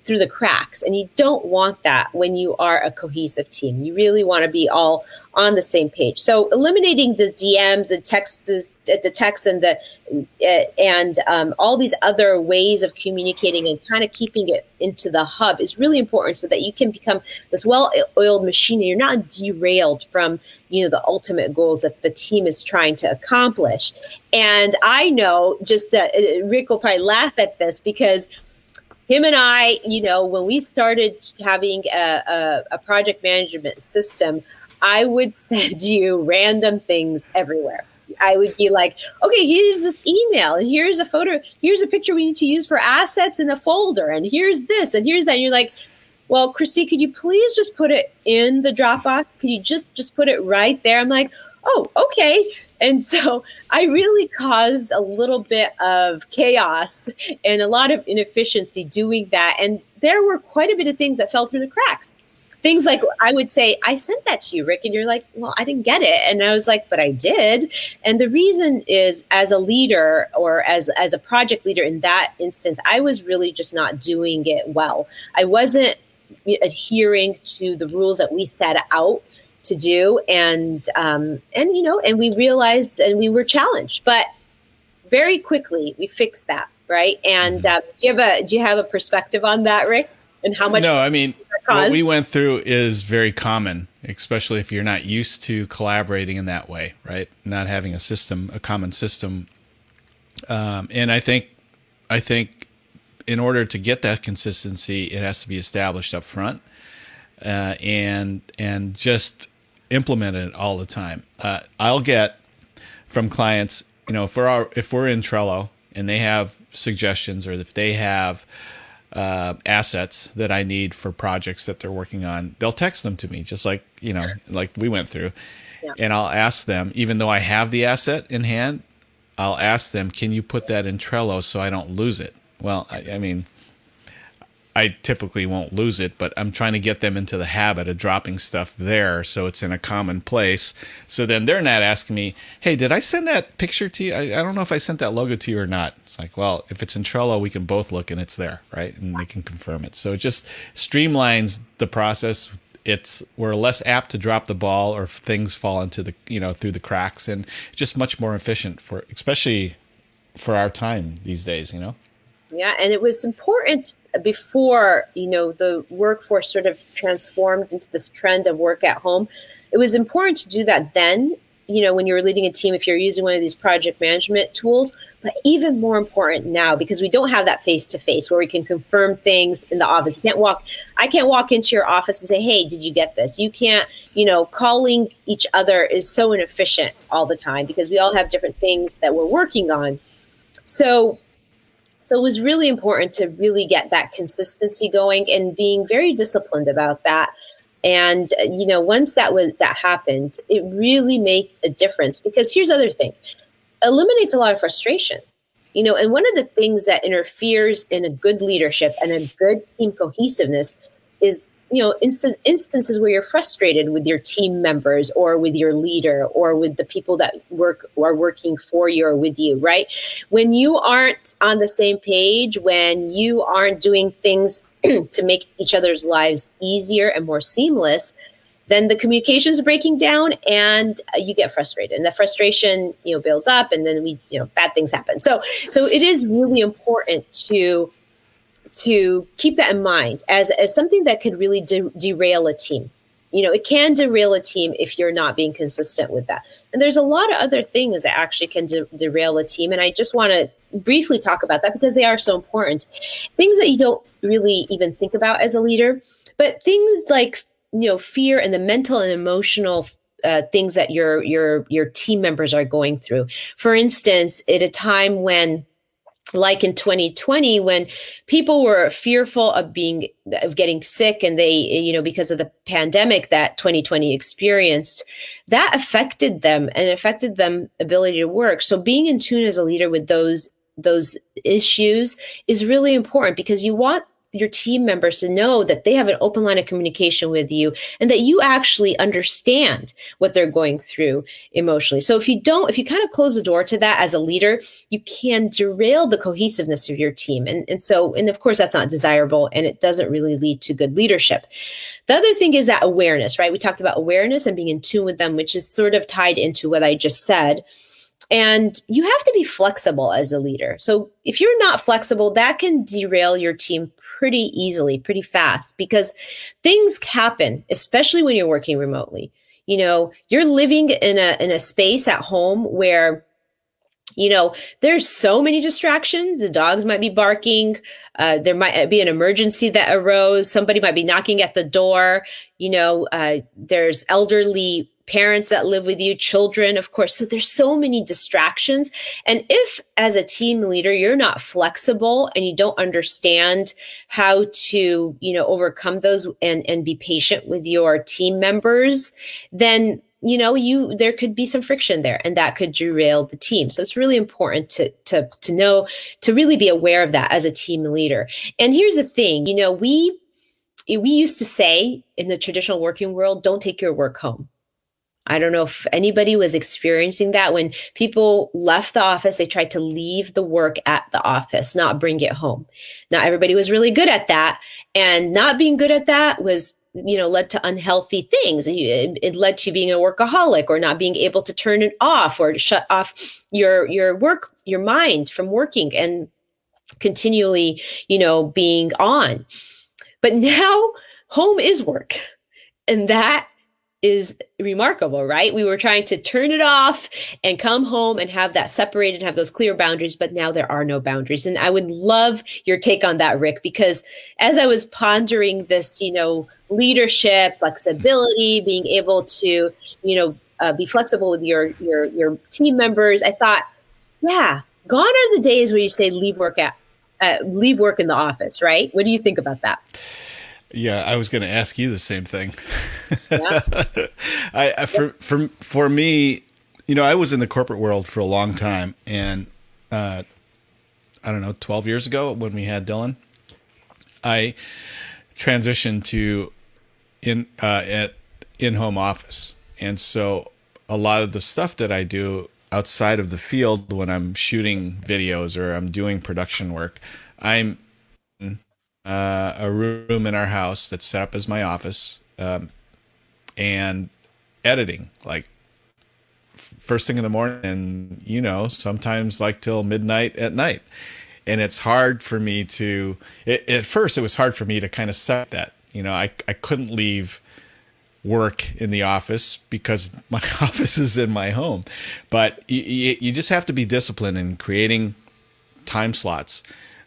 Speaker 1: through the cracks. And you don't want that when you are a cohesive team. You really want to be all on the same page. So eliminating the DMs and texts, the text and the uh, and um, all these other ways of communicating and kind of keeping it into the hub is really important so that you can become this well-oiled machine and you're not derailed from you know the ultimate goals that the team is trying to accomplish. And I know just uh, Rick will probably laugh at this because him and I, you know, when we started having a, a, a project management system, I would *laughs* send you random things everywhere. I would be like, okay, here's this email, and here's a photo, here's a picture we need to use for assets in a folder, and here's this, and here's that. And you're like, well, Christy, could you please just put it in the Dropbox? Could you just just put it right there? I'm like, oh, okay. And so *laughs* I really caused a little bit of chaos and a lot of inefficiency doing that. And there were quite a bit of things that fell through the cracks. Things like I would say, I sent that to you, Rick, and you're like, well, I didn't get it. And I was like, but I did. And the reason is as a leader or as as a project leader in that instance, I was really just not doing it well. I wasn't adhering to the rules that we set out to do. And um, and you know and we realized and we were challenged but very quickly we fixed that right? And uh, do you have a do you have a perspective on that rick? And how much
Speaker 2: no i mean what we went through is very common especially if you're not used to collaborating in that way right? Not having a system a common system. Um, and i think i think in order to get that consistency it has to be established up front uh, and and just implement it all the time. Uh, I'll get from clients, you know, if we're our, if we're in Trello and they have suggestions or if they have uh, assets that I need for projects that they're working on, they'll text them to me, just like you know, like we went through, yeah. and I'll ask them, even though I have the asset in hand, I'll ask them, can you put that in Trello so I don't lose it? Well, I, I mean I typically won't lose it, but I'm trying to get them into the habit of dropping stuff there so it's in a common place. So then they're not asking me, hey, did I send that picture to you? I, I don't know if I sent that logo to you or not. It's like, well, if it's in Trello, we can both look and it's there, right? And they can confirm it. So it just streamlines the process. It's we're less apt to drop the ball or things fall into the you know through the cracks and just much more efficient for especially for our time these days, you know.
Speaker 1: Yeah, and it was important before you know the workforce sort of transformed into this trend of work at home it was important to do that then you know when you're leading a team if you're using one of these project management tools but even more important now because we don't have that face to face where we can confirm things in the office. You can't walk i can't walk into your office and say hey did you get this? You can't you know calling each other is so inefficient all the time because we all have different things that we're working on. So so it was really important to really get that consistency going and being very disciplined about that. And uh, you know, once that was that happened, it really made a difference because here's the other thing. Eliminates a lot of frustration. You know, and one of the things that interferes in a good leadership and a good team cohesiveness is you know inst- instances where you're frustrated with your team members or with your leader or with the people that work are working for you or with you right? When you aren't on the same page when you aren't doing things *clears throat* to make each other's lives easier and more seamless then the communications are breaking down and uh, you get frustrated and the frustration you know builds up and then we you know bad things happen. So so it is really important to to keep that in mind as, as something that could really de- derail a team. You know, it can derail a team if you're not being consistent with that. And there's a lot of other things that actually can de- derail a team. And I just want to briefly talk about that because they are so important. Things that you don't really even think about as a leader, but things like, you know, fear and the mental and emotional uh, things that your your your team members are going through. For instance, at a time when like in 2020 when people were fearful of being of getting sick and they you know because of the pandemic that 2020 experienced that affected them and affected them ability to work. So being in tune as a leader with those those issues is really important because you want your team members to know that they have an open line of communication with you and that you actually understand what they're going through emotionally. So if you don't, if you kind of close the door to that as a leader, you can derail the cohesiveness of your team. And, and so, and of course, that's not desirable and it doesn't really lead to good leadership. The other thing is that awareness, right? We talked about awareness and being in tune with them, which is sort of tied into what I just said. And you have to be flexible as a leader. So if you're not flexible, that can derail your team pretty easily, pretty fast because things happen, especially when you're working remotely. You know, you're living in a in a space at home where you know there's so many distractions the dogs might be barking uh, there might be an emergency that arose somebody might be knocking at the door you know uh, there's elderly parents that live with you, children, of course. So there's so many distractions. And if as a team leader, you're not flexible and you don't understand how to, you know, overcome those and, and be patient with your team members, then you know you there could be some friction there and that could derail the team so it's really important to to to know to really be aware of that as a team leader and here's the thing you know we we used to say in the traditional working world don't take your work home I don't know if anybody was experiencing that when people left the office, they tried to leave the work at the office, not bring it home. Not everybody was really good at that. And not being good at that was you know led to unhealthy things it, led to being a workaholic or not being able to turn it off or shut off your your work your mind from working and continually you know being on but now home is work and that is remarkable, right? We were trying to turn it off and come home and have that separated, have those clear boundaries, but now there are no boundaries. And I would love your take on that, Rick, because as I was pondering this, you know, leadership, flexibility, being able to, you know, uh, be flexible with your your your team members, I thought, yeah, gone are the days where you say leave work at uh, leave work in the office, right? What do you think about that?
Speaker 2: Yeah, I was going to ask you the same thing. Yeah. *laughs* I, I, for for for me, you know, I was in the corporate world for a long time, and uh, I don't know, twelve years ago when we had Dylan, I transitioned to in uh, at in home office, and so a lot of the stuff that I do outside of the field when I'm shooting videos or I'm doing production work, I'm uh, a room in our house that's set up as my office, um, and editing like first thing in the morning, and you know sometimes like till midnight at night, and it's hard for me to. It, at first, it was hard for me to kind of set that. You know, I I couldn't leave work in the office because *laughs* my *laughs* office is in my home. But you, you, just have to be disciplined in creating time slots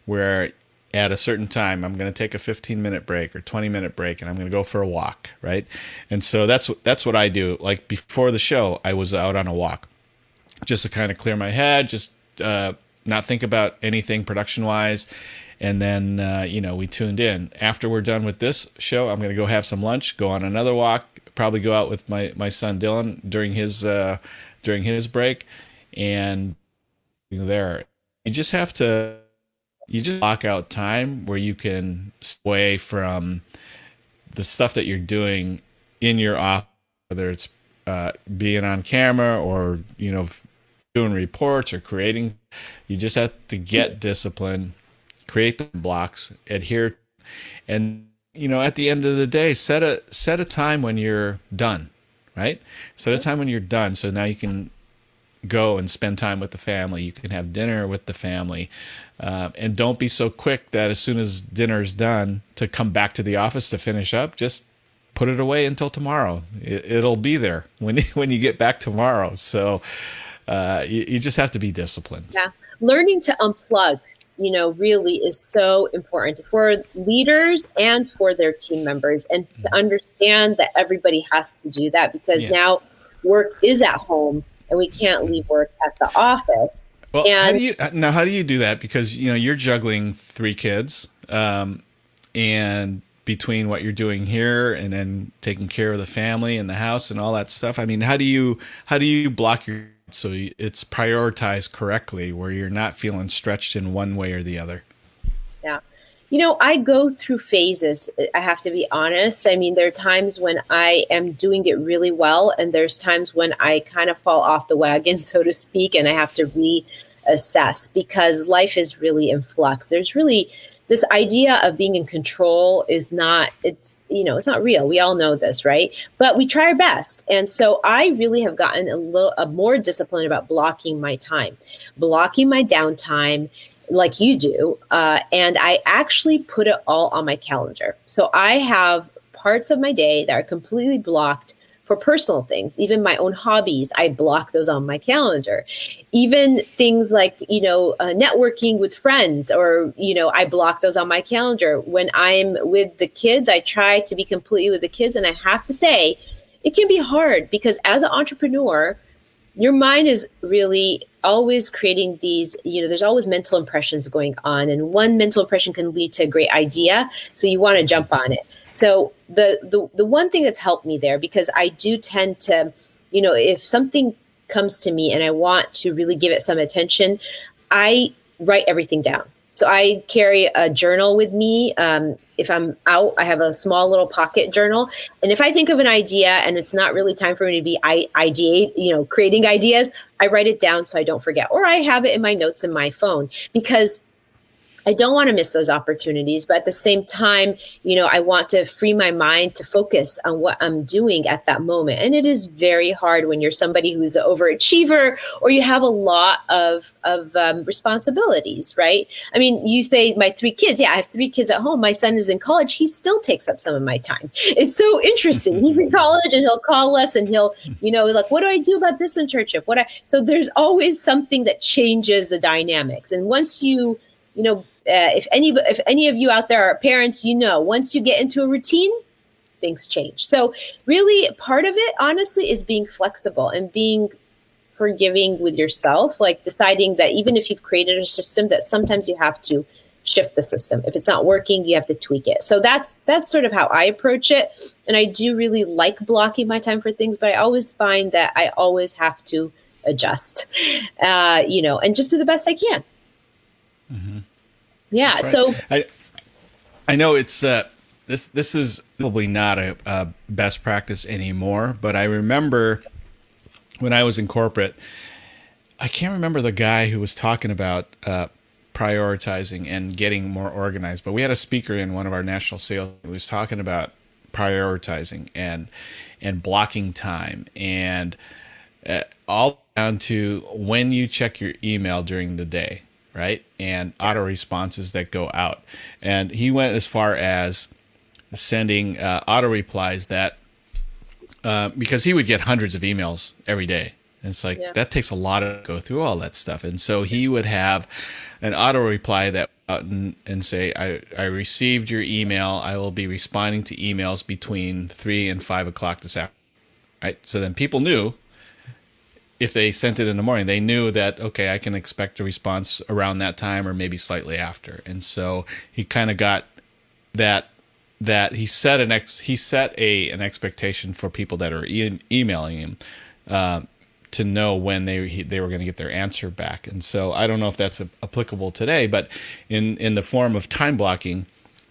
Speaker 2: where at a certain time i'm going to take a 15 minute break or 20 minute break and i'm going to go for a walk right? And so that's that's what i do. Like before the show i was out on a walk just to kind of clear my head just uh, not think about anything production wise and then uh, you know we tuned in. After we're done with this show i'm going to go have some lunch go on another walk probably go out with my my son dylan during his uh, during his break. And you know, there you just have to you just block out time where you can sway from the stuff that you're doing in your office, whether it's uh, being on camera or you know doing reports or creating. You just have to get discipline, create the blocks, adhere, and you know at the end of the day, set a set a time when you're done, right? Set a time when you're done, so now you can go and spend time with the family. You can have dinner with the family. Uh, and don't be so quick that as soon as dinner's done to come back to the office to finish up. Just put it away until tomorrow. It, will be there when *laughs* when you get back tomorrow. So uh, you, you just have to be disciplined.
Speaker 1: Yeah, learning to unplug, you know, really is so important for leaders and for their team members, and to mm-hmm. understand that everybody has to do that because yeah. now work is at home and we can't leave work at the office.
Speaker 2: Well, and, how do you now? How do you do that? Because you know you're juggling three kids, um, and between what you're doing here and then taking care of the family and the house and all that stuff. I mean, how do you how do you block your so it's prioritized correctly where you're not feeling stretched in one way or the other?
Speaker 1: Yeah. You know, I go through phases. I have to be honest. I mean, there are times when I am doing it really well, and there's times when I kind of fall off the wagon, *laughs* so to speak, and I have to reassess because life is really in flux. There's really this idea of being in control is not it's you know it's not real we all know this right but we try our best and so i really have gotten a little a more disciplined about blocking my time blocking my downtime like you do uh, and i actually put it all on my calendar so i have parts of my day that are completely blocked for personal things, even my own hobbies, I block those on my calendar. Even things like, you know, uh, networking with friends, or, you know, I block those on my calendar. When I'm with the kids, I try to be completely with the kids. And I have to say, it can be hard because as an entrepreneur, your mind is really always creating these you know there's always mental impressions going on and one mental impression can lead to a great idea so you want to jump on it so the the the one thing that's helped me there because I do tend to, you know, if something comes to me and I want to really give it some attention, I write everything down. So I carry a journal with me. Um, if I'm out, I have a small little pocket journal. And if I think of an idea and it's not really time for me to be I- ideate, you know, creating ideas, I write it down so I don't forget. Or I have it in my notes in my phone because I don't want to miss those opportunities, but at the same time, you know, I want to free my mind to focus on what I'm doing at that moment. And it is very hard when you're somebody who's an overachiever or you have a lot of of um, responsibilities, right? I mean, you say my three kids. Yeah, I have three kids at home. My son is in college. He still takes up some of my time. It's so interesting. He's in college and he'll call us and he'll, you know, like, what do I do about this internship? What I so there's always something that changes the dynamics. And once you you know uh, if any if any of you out there are parents, you know once you get into a routine, things change. So really, part of it, honestly, is being flexible and being forgiving with yourself. Like deciding that even if you've created a system, that sometimes you have to shift the system. If it's not working, you have to tweak it. So that's that's sort of how I approach it. And I do really like blocking my time for things, but I always find that I always have to adjust, uh, you know, and just do the best I can. Mm-hmm. Yeah. Right. So
Speaker 2: I I know it's uh, this this is probably not a, a best practice anymore, but I remember when I was in corporate, I can't remember the guy who was talking about uh, prioritizing and getting more organized, but we had a speaker in one of our national sales who was talking about prioritizing and and blocking time and uh, all down to when you check your email during the day right? And auto responses that go out. And he went as far as sending uh, auto replies that uh, because he would get hundreds of emails every day. And it's like yeah. that takes a lot to go through all that stuff. And so he would have an auto reply that and, and say, I, I received your email. I will be responding to emails between three and five o'clock this afternoon. Right. So then people knew if they sent it in the morning, they knew that okay, I can expect a response around that time or maybe slightly after. And so he kind of got that that he set an ex he set a an expectation for people that are e- emailing him uh, to know when they he, they were going to get their answer back. And so I don't know if that's a, applicable today, but in in the form of time blocking,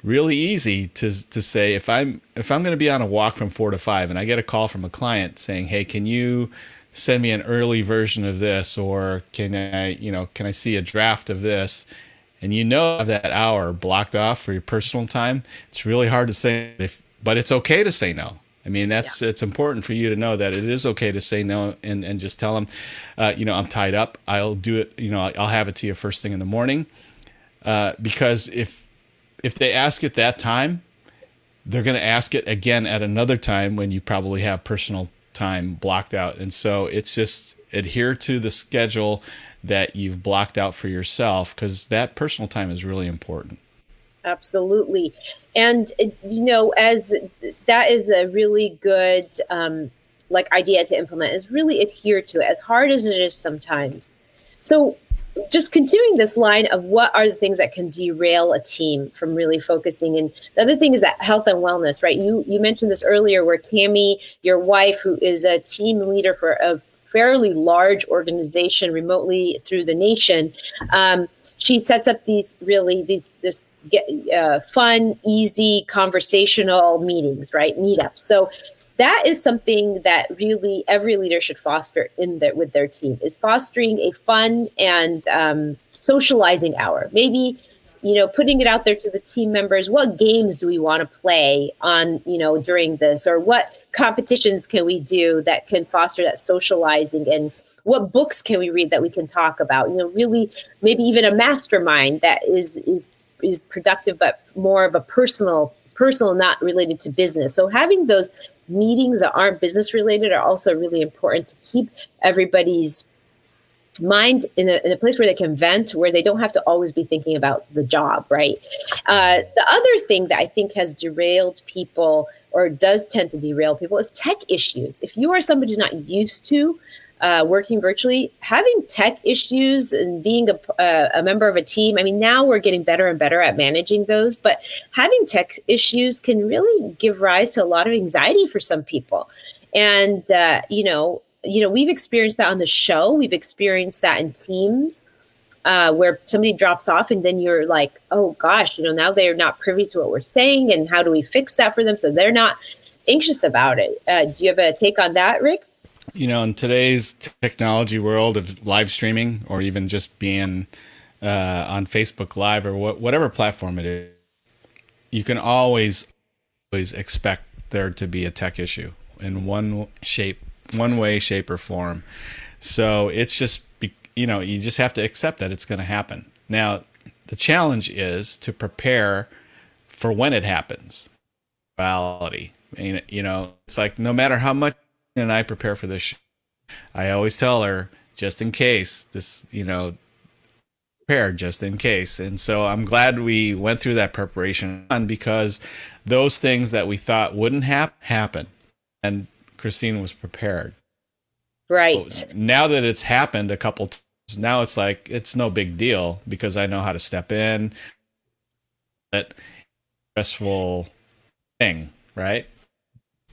Speaker 2: really easy to to say if I'm if I'm going to be on a walk from four to five and I get a call from a client saying, hey, can you send me an early version of this or can I, you know, can I see a draft of this? And you know that hour blocked off for your personal time. It's really hard to say if but it's okay to say no. I mean, that's yeah. it's important for you to know that it is okay to say no and, and just tell them, uh, you know, I'm tied up. I'll do it. You know, I'll have it to you first thing in the morning. Uh, because if if they ask at that time, they're going to ask it again at another time when you probably have personal time blocked out. And so it's just adhere to the schedule that you've blocked out for yourself because that personal time is really important.
Speaker 1: Absolutely. And, you know, as that is a really good, um, like idea to implement is really adhere to it as hard as it is sometimes. So just continuing this line of what are the things that can derail a team from really focusing and the other thing is that health and wellness right you you mentioned this earlier where tammy your wife who is a team leader for a fairly large organization remotely through the nation um, she sets up these really these this get, uh, fun, easy, conversational meetings, right? Meetups. So that is something that really every leader should foster in their with their team is fostering a fun and um, socializing hour. Maybe you know putting it out there to the team members what games do we want to play on you know during this? Or what competitions can we do that can foster that socializing? And what books can we read that we can talk about? You know really maybe even a mastermind that is is is productive but more of a personal personal not related to business. So having those meetings that aren't business related are also really important to keep everybody's mind in a, in a place where they can vent where they don't have to always be thinking about the job right? Uh, the other thing that i think has derailed people or does tend to derail people is tech issues. If you are somebody who's not used to uh, working virtually, having tech issues and being a, uh, a member of a team. I mean, now we're getting better and better at managing those, but having tech issues can really give rise to a lot of anxiety for some people. And, uh, you know, you know, we've experienced that on the show. We've experienced that in teams. Uh, where somebody drops off and then you're like, oh gosh, you know, now they're not privy to what we're saying, and how do we fix that for them so they're not anxious about it? Uh, do you have a take on that, Rick?
Speaker 2: You know, in today's technology world of live streaming or even just being uh, on Facebook Live or wh- whatever platform it is, you can always always expect there to be a tech issue in one shape, one way, shape, or form. So it's just you know you just have to accept that it's going to happen. Now the challenge is to prepare for when it happens. Reality, you know, it's like no matter how much and I prepare for this. I always tell her just in case this, you know, prepare just in case. And so I'm glad we went through that preparation because those things that we thought wouldn't happen happen, and Christine was prepared.
Speaker 1: Right.
Speaker 2: now that it's happened a couple times, now it's like it's no big deal because I know how to step in. That stressful thing, right?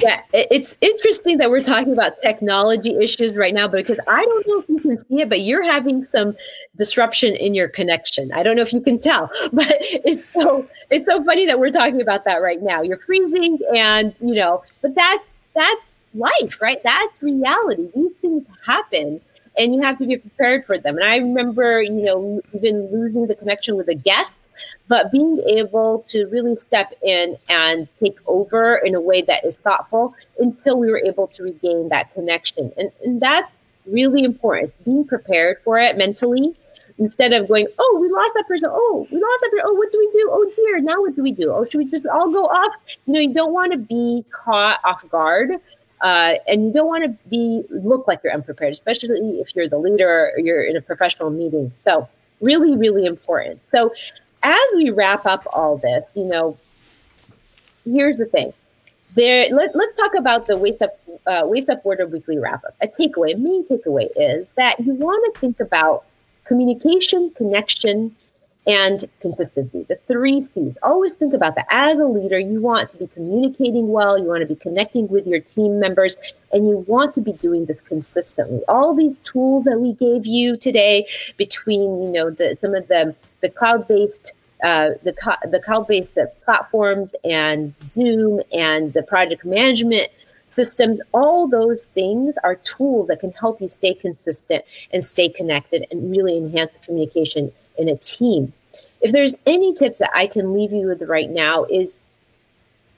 Speaker 1: Yeah, it's interesting that we're talking about technology issues right now because I don't know if you can see it, but you're having some disruption in your connection. I don't know if you can tell, *laughs* but it's so it's so funny that we're talking about that right now. You're freezing, and you know, but that's that's life, right? That's reality. These things happen, and you have to be prepared for them. And I remember, you know, even losing the connection with a guest, but being able to really step in and take over in a way that is thoughtful until we were able to regain that connection. And, and that's really important. It's being prepared for it mentally instead of going, oh, we lost that person. Oh, we lost that person. Oh, what do we do? Oh, dear. Now what do we do? Oh, should we just all go off? You know, you don't want to be caught off guard uh, and you don't want to be look like you're unprepared, especially if you're the leader or you're in a professional meeting. So really, really important. So as we wrap up all this, you know, here's the thing. There, let, us talk about the Waist Up, uh, Waist Up Wardrobe Weekly wrap up. A takeaway, a main takeaway is that you want to think about communication, connection, and consistency. The three C's. Always think about that. As a leader, you want to be communicating well, you want to be connecting with your team members, and you want to be doing this consistently. All these tools that we gave you today, between you know the some of the the cloud-based uh, the the cloud-based platforms and Zoom and the project management systems, all those things are tools that can help you stay consistent and stay connected and really enhance the communication in a team if there's any tips that I can leave you with right now is,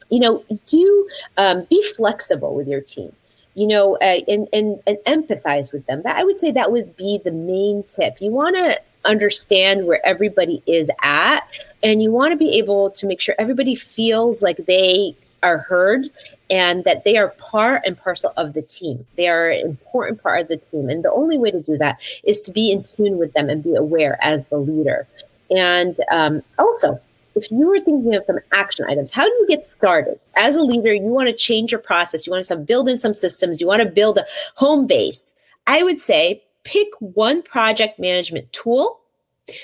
Speaker 1: you know, do um, be flexible with your team. You know, uh, and, and and empathize with them. That I would say that would be the main tip. You want to understand where everybody is at, and you want to be able to make sure everybody feels like they are heard and that they are part and parcel of the team. They are an important part of the team. And the only way to do that is to be in tune with them and be aware as the leader. And um, also, if you were thinking of some action items, how do you get started? As a leader, you want to change your process. You want to build in some systems. You want to build a home base. I would say pick one project management tool,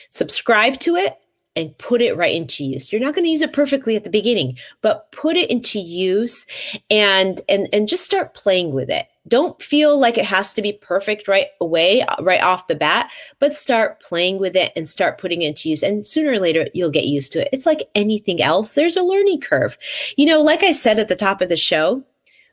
Speaker 1: subscribe to it, and put it right into use. You're not going to use it perfectly at the beginning, but put it into use and and and just start playing with it don't feel like it has to be perfect right away, uh, right off the bat, but start playing with it and start putting it into use. And sooner or later, you'll get used to it. It's like anything else, there's a learning curve. You know, like I said at the top of the show,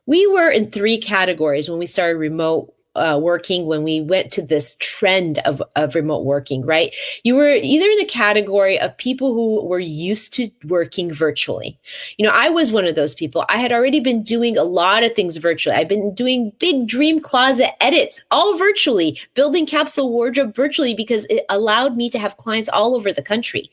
Speaker 1: we were in three categories when we started remote uh, working when we went to this trend of, of remote working, right? You were either in the category of people who were used to working virtually. You know, I was one of those people. I had already been doing a lot of things virtually. I've been doing big dream closet edits all virtually, building capsule wardrobe virtually because it allowed me to have clients all over the country.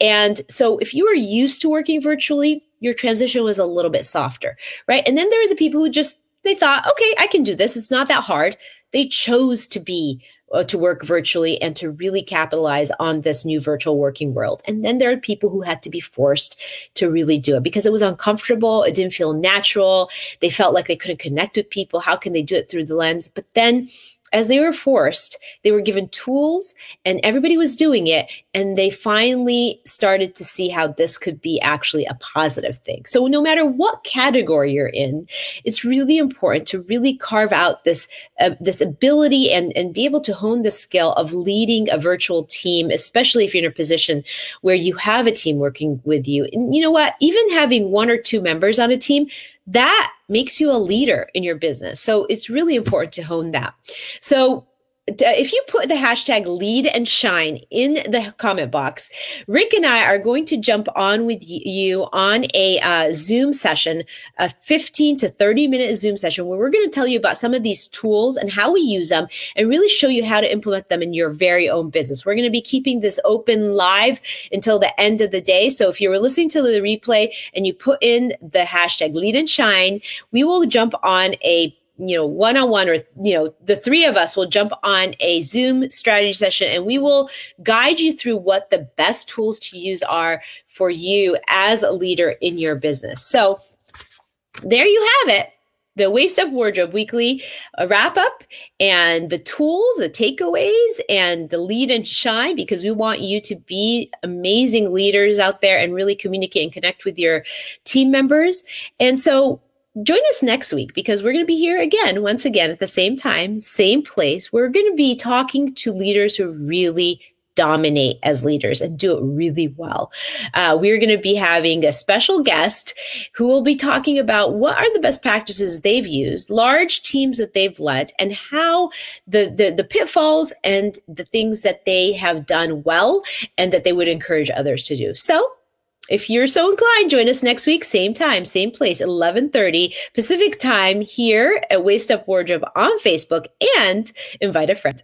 Speaker 1: And so if you were used to working virtually, your transition was a little bit softer, right? And then there are the people who just they thought, okay, I can do this. It's not that hard. They chose to be uh, to work virtually and to really capitalize on this new virtual working world. And then there are people who had to be forced to really do it because it was uncomfortable. It didn't feel natural. They felt like they couldn't connect with people. How can they do it through the lens? But then as they were forced, they were given tools and everybody was doing it. And they finally started to see how this could be actually a positive thing. So, no matter what category you're in, it's really important to really carve out this, uh, this ability and, and be able to hone the skill of leading a virtual team, especially if you're in a position where you have a team working with you. And you know what? Even having one or two members on a team, that makes you a leader in your business. So it's really important to hone that. So if you put the hashtag lead and shine in the comment box, Rick and I are going to jump on with you on a uh, Zoom session, a 15 to 30 minute Zoom session where we're going to tell you about some of these tools and how we use them and really show you how to implement them in your very own business. We're going to be keeping this open live until the end of the day. So if you were listening to the replay and you put in the hashtag lead and shine, we will jump on a you know, one on one, or, you know, the three of us will jump on a Zoom strategy session and we will guide you through what the best tools to use are for you as a leader in your business. So there you have it the Waist Up Wardrobe Weekly wrap up and the tools, the takeaways, and the lead and shine because we want you to be amazing leaders out there and really communicate and connect with your team members. And so join us next week because we're going to be here again, once again, at the same time, same place. We're going to be talking to leaders who really dominate as leaders and do it really well. Uh, we're going to be having a special guest who will be talking about what are the best practices they've used, large teams that they've led, and how the, the, the pitfalls and the things that they have done well and that they would encourage others to do. So if you're so inclined, join us next week, same time, same place, 11:30 Pacific time here at Waist Up Wardrobe on Facebook and invite a friend.